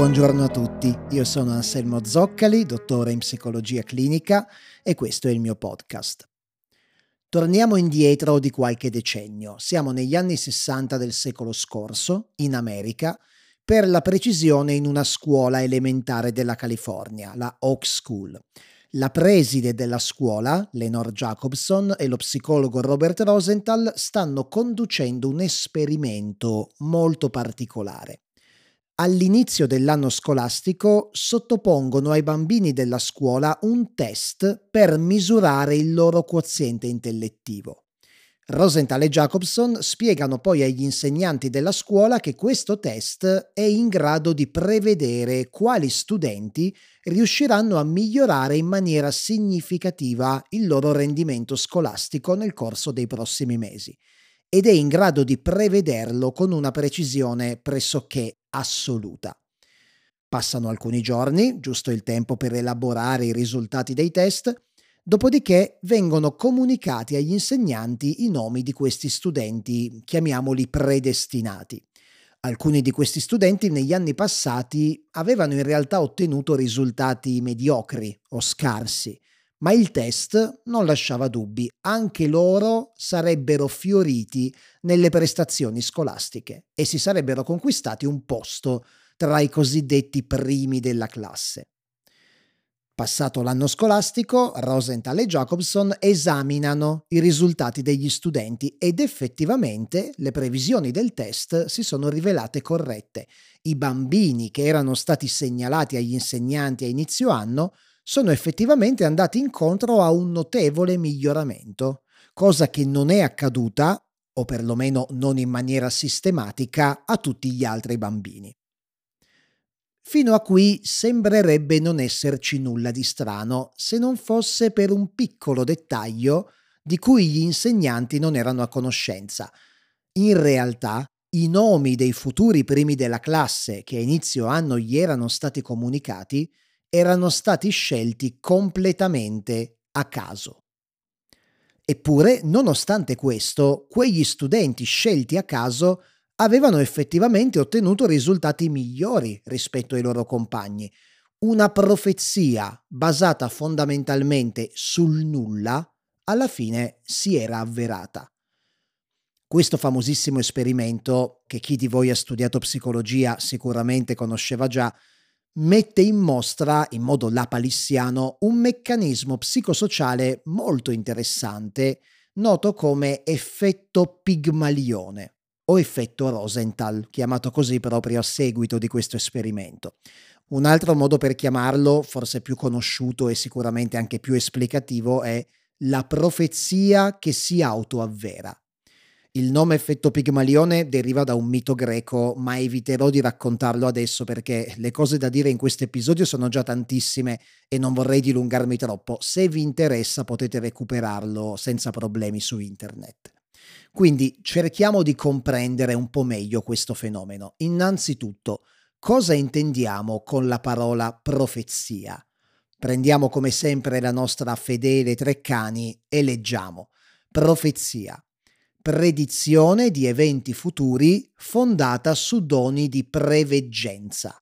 Buongiorno a tutti, io sono Anselmo Zoccali, dottore in psicologia clinica e questo è il mio podcast. Torniamo indietro di qualche decennio, siamo negli anni 60 del secolo scorso, in America, per la precisione in una scuola elementare della California, la Oak School. La preside della scuola, Lenore Jacobson, e lo psicologo Robert Rosenthal stanno conducendo un esperimento molto particolare all'inizio dell'anno scolastico sottopongono ai bambini della scuola un test per misurare il loro quoziente intellettivo. Rosenthal e Jacobson spiegano poi agli insegnanti della scuola che questo test è in grado di prevedere quali studenti riusciranno a migliorare in maniera significativa il loro rendimento scolastico nel corso dei prossimi mesi ed è in grado di prevederlo con una precisione pressoché assoluta. Passano alcuni giorni, giusto il tempo per elaborare i risultati dei test, dopodiché vengono comunicati agli insegnanti i nomi di questi studenti, chiamiamoli predestinati. Alcuni di questi studenti negli anni passati avevano in realtà ottenuto risultati mediocri o scarsi, ma il test non lasciava dubbi, anche loro sarebbero fioriti nelle prestazioni scolastiche e si sarebbero conquistati un posto tra i cosiddetti primi della classe. Passato l'anno scolastico, Rosenthal e Jacobson esaminano i risultati degli studenti ed effettivamente le previsioni del test si sono rivelate corrette. I bambini che erano stati segnalati agli insegnanti a inizio anno sono effettivamente andati incontro a un notevole miglioramento, cosa che non è accaduta, o perlomeno non in maniera sistematica, a tutti gli altri bambini. Fino a qui sembrerebbe non esserci nulla di strano, se non fosse per un piccolo dettaglio di cui gli insegnanti non erano a conoscenza. In realtà, i nomi dei futuri primi della classe che a inizio anno gli erano stati comunicati erano stati scelti completamente a caso. Eppure, nonostante questo, quegli studenti scelti a caso avevano effettivamente ottenuto risultati migliori rispetto ai loro compagni. Una profezia basata fondamentalmente sul nulla alla fine si era avverata. Questo famosissimo esperimento, che chi di voi ha studiato psicologia sicuramente conosceva già, mette in mostra in modo lapalissiano un meccanismo psicosociale molto interessante noto come effetto Pigmalione o effetto Rosenthal, chiamato così proprio a seguito di questo esperimento. Un altro modo per chiamarlo, forse più conosciuto e sicuramente anche più esplicativo, è la profezia che si autoavvera. Il nome effetto Pigmalione deriva da un mito greco, ma eviterò di raccontarlo adesso perché le cose da dire in questo episodio sono già tantissime e non vorrei dilungarmi troppo. Se vi interessa potete recuperarlo senza problemi su internet. Quindi cerchiamo di comprendere un po' meglio questo fenomeno. Innanzitutto, cosa intendiamo con la parola profezia? Prendiamo come sempre la nostra fedele Treccani e leggiamo. Profezia predizione di eventi futuri fondata su doni di preveggenza.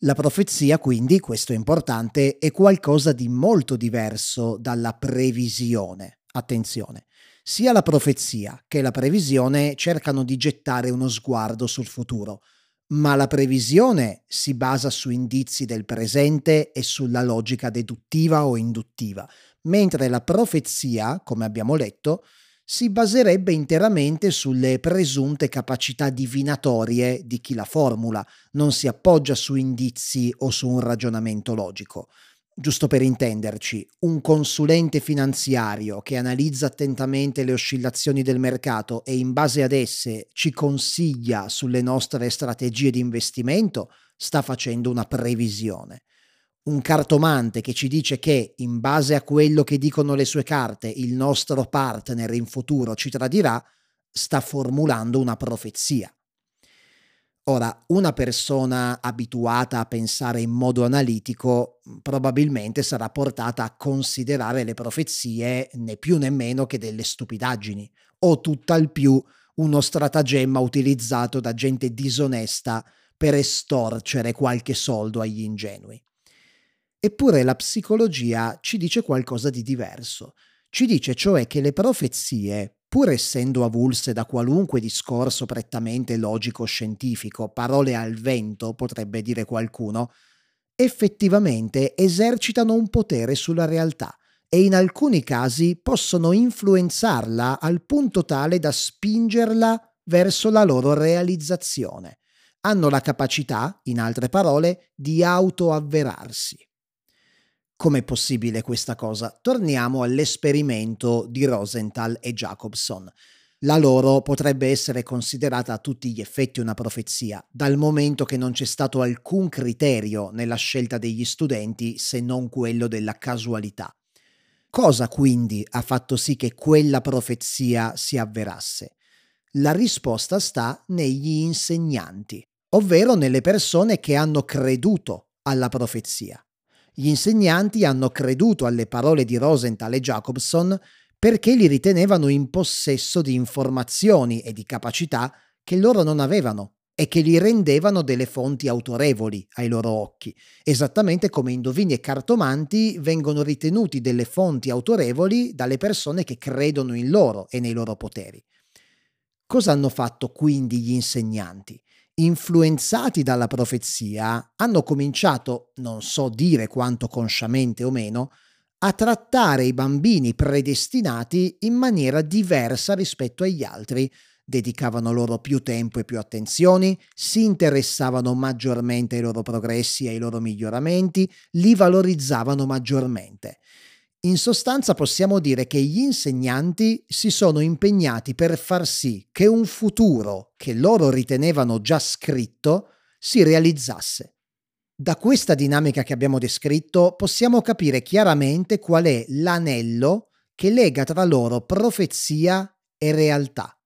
La profezia, quindi, questo è importante, è qualcosa di molto diverso dalla previsione. Attenzione, sia la profezia che la previsione cercano di gettare uno sguardo sul futuro, ma la previsione si basa su indizi del presente e sulla logica deduttiva o induttiva, mentre la profezia, come abbiamo letto, si baserebbe interamente sulle presunte capacità divinatorie di chi la formula, non si appoggia su indizi o su un ragionamento logico. Giusto per intenderci, un consulente finanziario che analizza attentamente le oscillazioni del mercato e in base ad esse ci consiglia sulle nostre strategie di investimento sta facendo una previsione un cartomante che ci dice che in base a quello che dicono le sue carte il nostro partner in futuro ci tradirà, sta formulando una profezia. Ora, una persona abituata a pensare in modo analitico probabilmente sarà portata a considerare le profezie né più né meno che delle stupidaggini o tutt'al più uno stratagemma utilizzato da gente disonesta per estorcere qualche soldo agli ingenui. Eppure la psicologia ci dice qualcosa di diverso. Ci dice cioè che le profezie, pur essendo avulse da qualunque discorso prettamente logico-scientifico, parole al vento, potrebbe dire qualcuno, effettivamente esercitano un potere sulla realtà e in alcuni casi possono influenzarla al punto tale da spingerla verso la loro realizzazione. Hanno la capacità, in altre parole, di autoavverarsi. Com'è possibile questa cosa? Torniamo all'esperimento di Rosenthal e Jacobson. La loro potrebbe essere considerata a tutti gli effetti una profezia, dal momento che non c'è stato alcun criterio nella scelta degli studenti se non quello della casualità. Cosa quindi ha fatto sì che quella profezia si avverasse? La risposta sta negli insegnanti, ovvero nelle persone che hanno creduto alla profezia. Gli insegnanti hanno creduto alle parole di Rosenthal e Jacobson perché li ritenevano in possesso di informazioni e di capacità che loro non avevano e che li rendevano delle fonti autorevoli ai loro occhi, esattamente come indovini e cartomanti vengono ritenuti delle fonti autorevoli dalle persone che credono in loro e nei loro poteri. Cosa hanno fatto quindi gli insegnanti? Influenzati dalla profezia, hanno cominciato, non so dire quanto consciamente o meno, a trattare i bambini predestinati in maniera diversa rispetto agli altri, dedicavano loro più tempo e più attenzioni, si interessavano maggiormente ai loro progressi e ai loro miglioramenti, li valorizzavano maggiormente. In sostanza possiamo dire che gli insegnanti si sono impegnati per far sì che un futuro che loro ritenevano già scritto si realizzasse. Da questa dinamica che abbiamo descritto possiamo capire chiaramente qual è l'anello che lega tra loro profezia e realtà.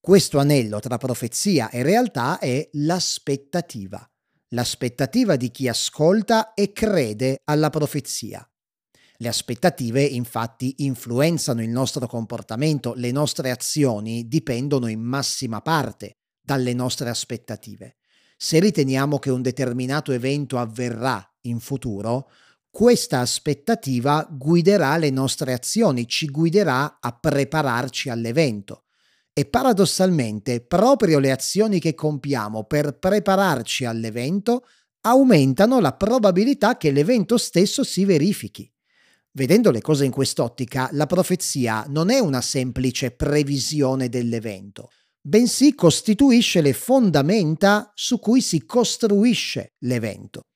Questo anello tra profezia e realtà è l'aspettativa, l'aspettativa di chi ascolta e crede alla profezia. Le aspettative infatti influenzano il nostro comportamento, le nostre azioni dipendono in massima parte dalle nostre aspettative. Se riteniamo che un determinato evento avverrà in futuro, questa aspettativa guiderà le nostre azioni, ci guiderà a prepararci all'evento. E paradossalmente, proprio le azioni che compiamo per prepararci all'evento aumentano la probabilità che l'evento stesso si verifichi. Vedendo le cose in quest'ottica, la profezia non è una semplice previsione dell'evento, bensì costituisce le fondamenta su cui si costruisce l'evento.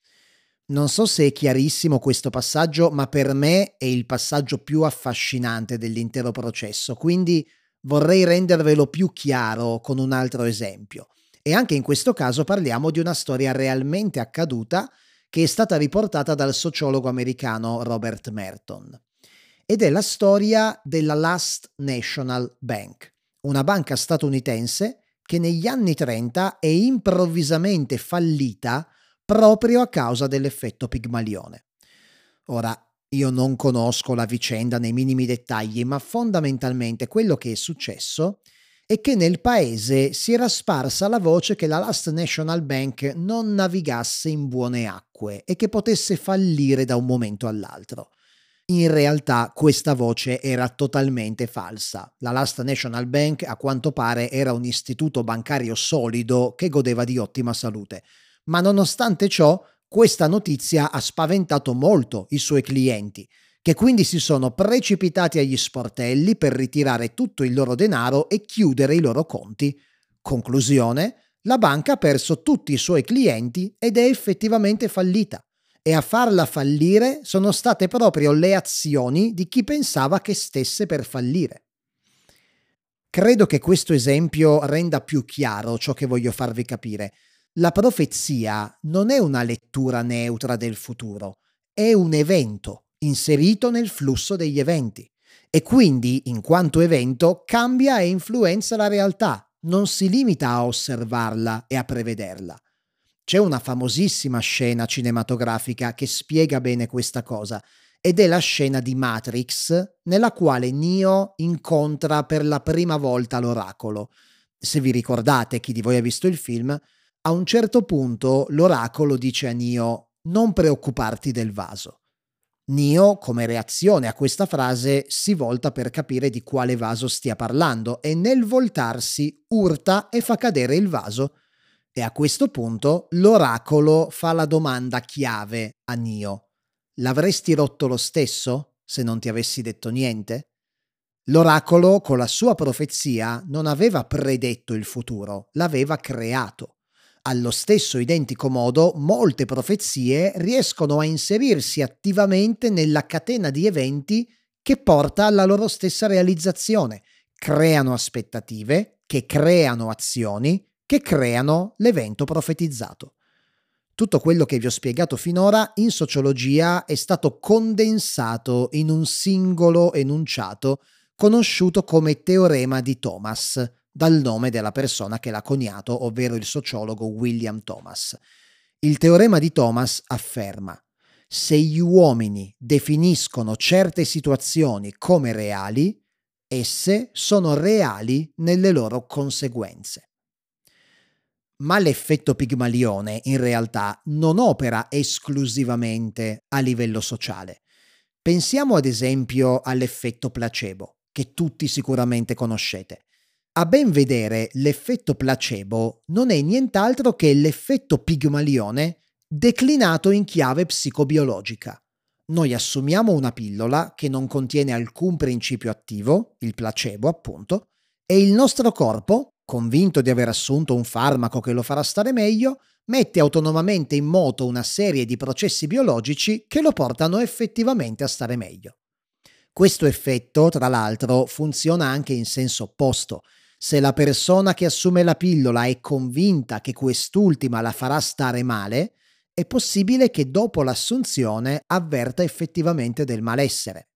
Non so se è chiarissimo questo passaggio, ma per me è il passaggio più affascinante dell'intero processo, quindi vorrei rendervelo più chiaro con un altro esempio. E anche in questo caso parliamo di una storia realmente accaduta che è stata riportata dal sociologo americano Robert Merton. Ed è la storia della Last National Bank, una banca statunitense che negli anni 30 è improvvisamente fallita proprio a causa dell'effetto Pigmalione. Ora, io non conosco la vicenda nei minimi dettagli, ma fondamentalmente quello che è successo è che nel paese si era sparsa la voce che la Last National Bank non navigasse in buone acque e che potesse fallire da un momento all'altro. In realtà questa voce era totalmente falsa. La Last National Bank a quanto pare era un istituto bancario solido che godeva di ottima salute. Ma nonostante ciò, questa notizia ha spaventato molto i suoi clienti che quindi si sono precipitati agli sportelli per ritirare tutto il loro denaro e chiudere i loro conti. Conclusione, la banca ha perso tutti i suoi clienti ed è effettivamente fallita. E a farla fallire sono state proprio le azioni di chi pensava che stesse per fallire. Credo che questo esempio renda più chiaro ciò che voglio farvi capire. La profezia non è una lettura neutra del futuro, è un evento inserito nel flusso degli eventi e quindi, in quanto evento, cambia e influenza la realtà, non si limita a osservarla e a prevederla. C'è una famosissima scena cinematografica che spiega bene questa cosa ed è la scena di Matrix nella quale Neo incontra per la prima volta l'oracolo. Se vi ricordate, chi di voi ha visto il film, A un certo punto l'oracolo dice a Nio non preoccuparti del vaso. Nio, come reazione a questa frase, si volta per capire di quale vaso stia parlando e nel voltarsi urta e fa cadere il vaso. E a questo punto l'oracolo fa la domanda chiave a Nio. L'avresti rotto lo stesso se non ti avessi detto niente? L'oracolo, con la sua profezia, non aveva predetto il futuro, l'aveva creato. Allo stesso identico modo, molte profezie riescono a inserirsi attivamente nella catena di eventi che porta alla loro stessa realizzazione, creano aspettative, che creano azioni, che creano l'evento profetizzato. Tutto quello che vi ho spiegato finora in sociologia è stato condensato in un singolo enunciato conosciuto come teorema di Thomas, dal nome della persona che l'ha coniato, ovvero il sociologo William Thomas. Il teorema di Thomas afferma se gli uomini definiscono certe situazioni come reali, esse sono reali nelle loro conseguenze. Ma l'effetto Pigmalione in realtà non opera esclusivamente a livello sociale. Pensiamo ad esempio all'effetto placebo, che tutti sicuramente conoscete. A ben vedere, l'effetto placebo non è nient'altro che l'effetto pigmalione declinato in chiave psicobiologica. Noi assumiamo una pillola che non contiene alcun principio attivo, il placebo appunto, e il nostro corpo, convinto di aver assunto un farmaco che lo farà stare meglio, mette autonomamente in moto una serie di processi biologici che lo portano effettivamente a stare meglio. Questo effetto, tra l'altro, funziona anche in senso opposto, se la persona che assume la pillola è convinta che quest'ultima la farà stare male, è possibile che dopo l'assunzione avverta effettivamente del malessere.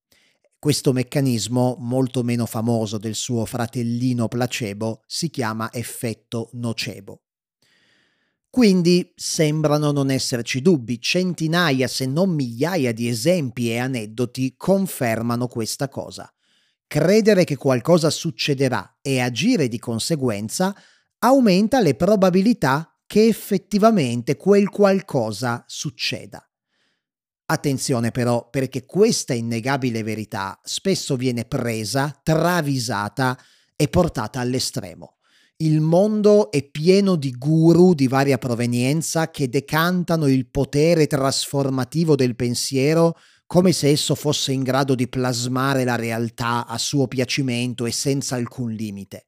Questo meccanismo, molto meno famoso del suo fratellino placebo, si chiama effetto nocebo. Quindi sembrano non esserci dubbi, centinaia se non migliaia di esempi e aneddoti confermano questa cosa. Credere che qualcosa succederà e agire di conseguenza aumenta le probabilità che effettivamente quel qualcosa succeda. Attenzione però perché questa innegabile verità spesso viene presa, travisata e portata all'estremo. Il mondo è pieno di guru di varia provenienza che decantano il potere trasformativo del pensiero come se esso fosse in grado di plasmare la realtà a suo piacimento e senza alcun limite.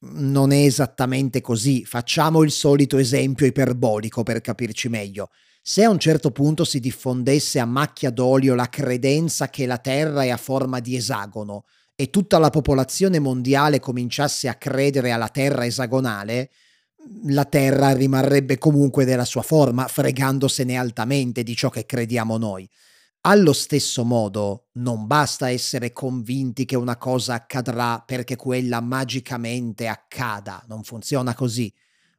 Non è esattamente così, facciamo il solito esempio iperbolico per capirci meglio. Se a un certo punto si diffondesse a macchia d'olio la credenza che la Terra è a forma di esagono e tutta la popolazione mondiale cominciasse a credere alla Terra esagonale, la Terra rimarrebbe comunque della sua forma, fregandosene altamente di ciò che crediamo noi. Allo stesso modo, non basta essere convinti che una cosa accadrà perché quella magicamente accada, non funziona così.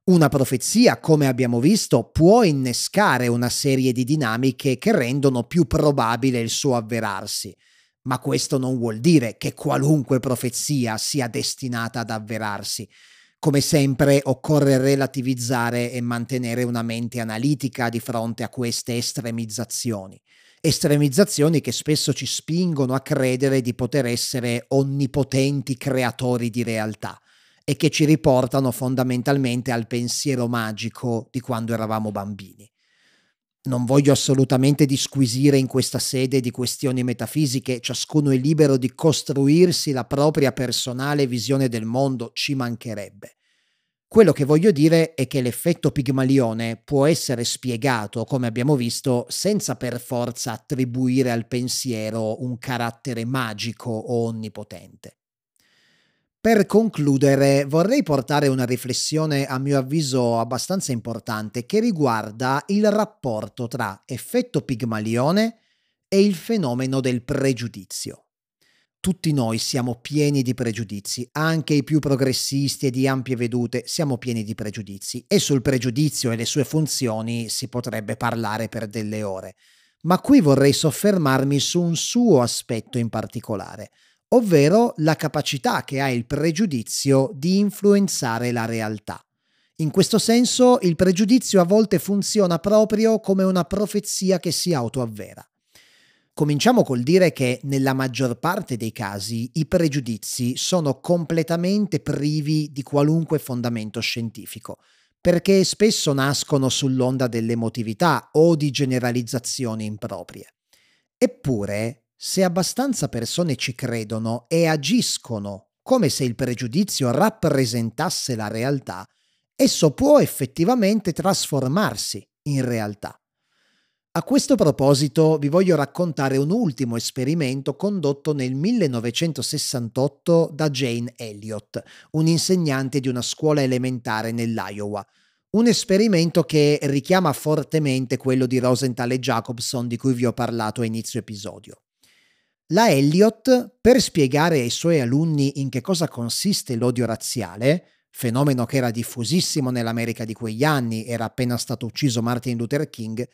Una profezia, come abbiamo visto, può innescare una serie di dinamiche che rendono più probabile il suo avverarsi, ma questo non vuol dire che qualunque profezia sia destinata ad avverarsi. Come sempre occorre relativizzare e mantenere una mente analitica di fronte a queste estremizzazioni estremizzazioni che spesso ci spingono a credere di poter essere onnipotenti creatori di realtà e che ci riportano fondamentalmente al pensiero magico di quando eravamo bambini. Non voglio assolutamente disquisire in questa sede di questioni metafisiche, ciascuno è libero di costruirsi la propria personale visione del mondo, ci mancherebbe. Quello che voglio dire è che l'effetto Pigmalione può essere spiegato, come abbiamo visto, senza per forza attribuire al pensiero un carattere magico o onnipotente. Per concludere, vorrei portare una riflessione a mio avviso abbastanza importante che riguarda il rapporto tra effetto Pigmalione e il fenomeno del pregiudizio tutti noi siamo pieni di pregiudizi, anche i più progressisti e di ampie vedute siamo pieni di pregiudizi e sul pregiudizio e le sue funzioni si potrebbe parlare per delle ore. Ma qui vorrei soffermarmi su un suo aspetto in particolare, ovvero la capacità che ha il pregiudizio di influenzare la realtà. In questo senso il pregiudizio a volte funziona proprio come una profezia che si autoavvera. Cominciamo col dire che nella maggior parte dei casi i pregiudizi sono completamente privi di qualunque fondamento scientifico, perché spesso nascono sull'onda dell'emotività o di generalizzazioni improprie. Eppure, se abbastanza persone ci credono e agiscono come se il pregiudizio rappresentasse la realtà, esso può effettivamente trasformarsi in realtà. A questo proposito vi voglio raccontare un ultimo esperimento condotto nel 1968 da Jane Elliott, un insegnante di una scuola elementare nell'Iowa. Un esperimento che richiama fortemente quello di Rosenthal e Jacobson di cui vi ho parlato a inizio episodio. La Elliott, per spiegare ai suoi alunni in che cosa consiste l'odio razziale, fenomeno che era diffusissimo nell'America di quegli anni, era appena stato ucciso Martin Luther King,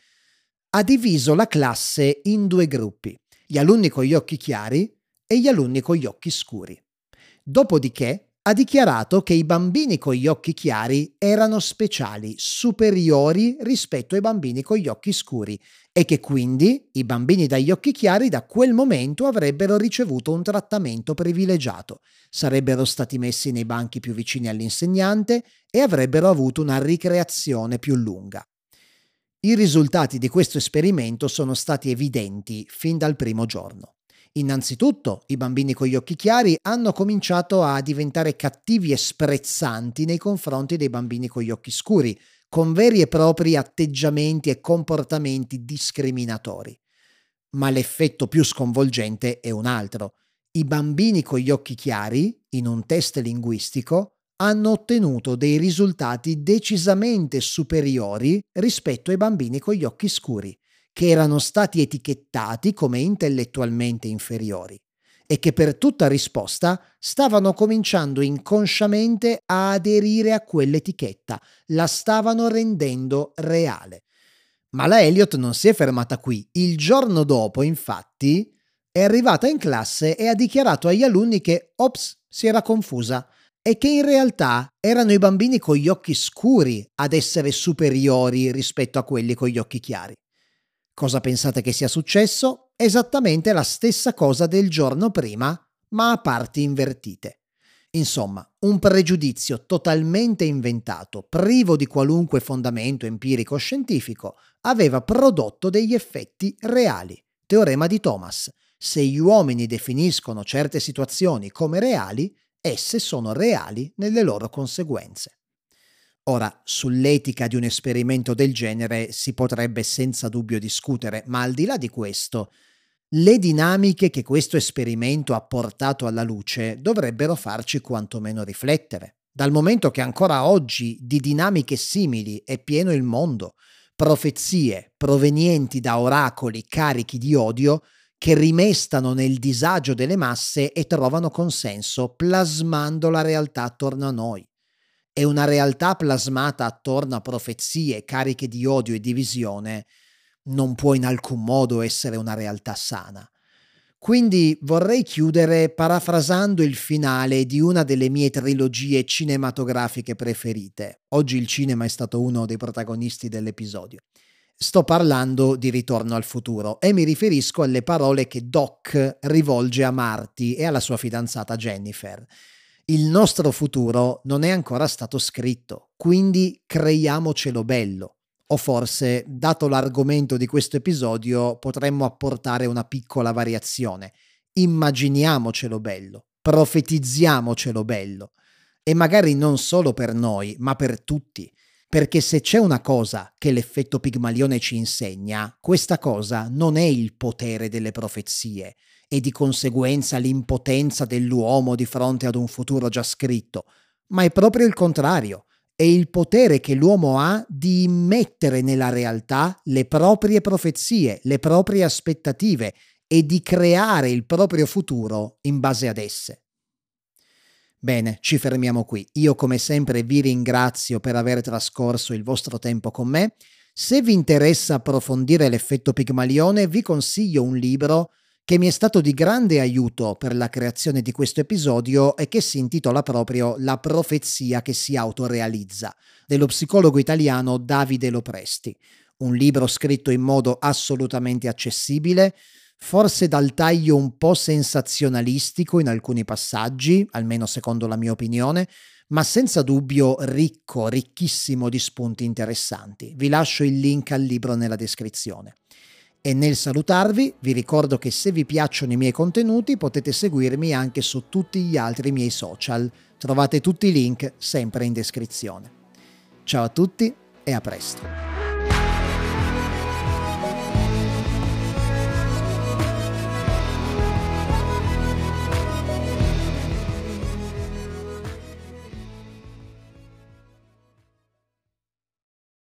ha diviso la classe in due gruppi, gli alunni con gli occhi chiari e gli alunni con gli occhi scuri. Dopodiché ha dichiarato che i bambini con gli occhi chiari erano speciali, superiori rispetto ai bambini con gli occhi scuri e che quindi i bambini dagli occhi chiari da quel momento avrebbero ricevuto un trattamento privilegiato, sarebbero stati messi nei banchi più vicini all'insegnante e avrebbero avuto una ricreazione più lunga. I risultati di questo esperimento sono stati evidenti fin dal primo giorno. Innanzitutto, i bambini con gli occhi chiari hanno cominciato a diventare cattivi e sprezzanti nei confronti dei bambini con gli occhi scuri, con veri e propri atteggiamenti e comportamenti discriminatori. Ma l'effetto più sconvolgente è un altro. I bambini con gli occhi chiari, in un test linguistico, hanno ottenuto dei risultati decisamente superiori rispetto ai bambini con gli occhi scuri, che erano stati etichettati come intellettualmente inferiori e che per tutta risposta stavano cominciando inconsciamente a aderire a quell'etichetta, la stavano rendendo reale. Ma la Elliot non si è fermata qui. Il giorno dopo, infatti, è arrivata in classe e ha dichiarato agli alunni che, ops, si era confusa e che in realtà erano i bambini con gli occhi scuri ad essere superiori rispetto a quelli con gli occhi chiari. Cosa pensate che sia successo? Esattamente la stessa cosa del giorno prima, ma a parti invertite. Insomma, un pregiudizio totalmente inventato, privo di qualunque fondamento empirico scientifico, aveva prodotto degli effetti reali. Teorema di Thomas. Se gli uomini definiscono certe situazioni come reali, esse sono reali nelle loro conseguenze. Ora, sull'etica di un esperimento del genere si potrebbe senza dubbio discutere, ma al di là di questo, le dinamiche che questo esperimento ha portato alla luce dovrebbero farci quantomeno riflettere, dal momento che ancora oggi di dinamiche simili è pieno il mondo, profezie provenienti da oracoli carichi di odio che rimestano nel disagio delle masse e trovano consenso plasmando la realtà attorno a noi è una realtà plasmata attorno a profezie cariche di odio e divisione, non può in alcun modo essere una realtà sana. Quindi vorrei chiudere parafrasando il finale di una delle mie trilogie cinematografiche preferite. Oggi il cinema è stato uno dei protagonisti dell'episodio. Sto parlando di Ritorno al futuro e mi riferisco alle parole che Doc rivolge a Marty e alla sua fidanzata Jennifer il nostro futuro non è ancora stato scritto, quindi creiamocelo bello. O forse, dato l'argomento di questo episodio, potremmo apportare una piccola variazione. Immaginiamocelo bello, profetizziamocelo bello. E magari non solo per noi, ma per tutti. Perché se c'è una cosa che l'effetto Pigmalione ci insegna, questa cosa non è il potere delle profezie, e di conseguenza l'impotenza dell'uomo di fronte ad un futuro già scritto, ma è proprio il contrario, è il potere che l'uomo ha di immettere nella realtà le proprie profezie, le proprie aspettative e di creare il proprio futuro in base ad esse. Bene, ci fermiamo qui. Io come sempre vi ringrazio per aver trascorso il vostro tempo con me. Se vi interessa approfondire l'effetto Pigmalione, vi consiglio un libro che mi è stato di grande aiuto per la creazione di questo episodio e che si intitola proprio La profezia che si autorealizza, dello psicologo italiano Davide Lopresti, un libro scritto in modo assolutamente accessibile, forse dal taglio un po' sensazionalistico in alcuni passaggi, almeno secondo la mia opinione, ma senza dubbio ricco, ricchissimo di spunti interessanti. Vi lascio il link al libro nella descrizione. E nel salutarvi vi ricordo che se vi piacciono i miei contenuti potete seguirmi anche su tutti gli altri miei social. Trovate tutti i link sempre in descrizione. Ciao a tutti e a presto.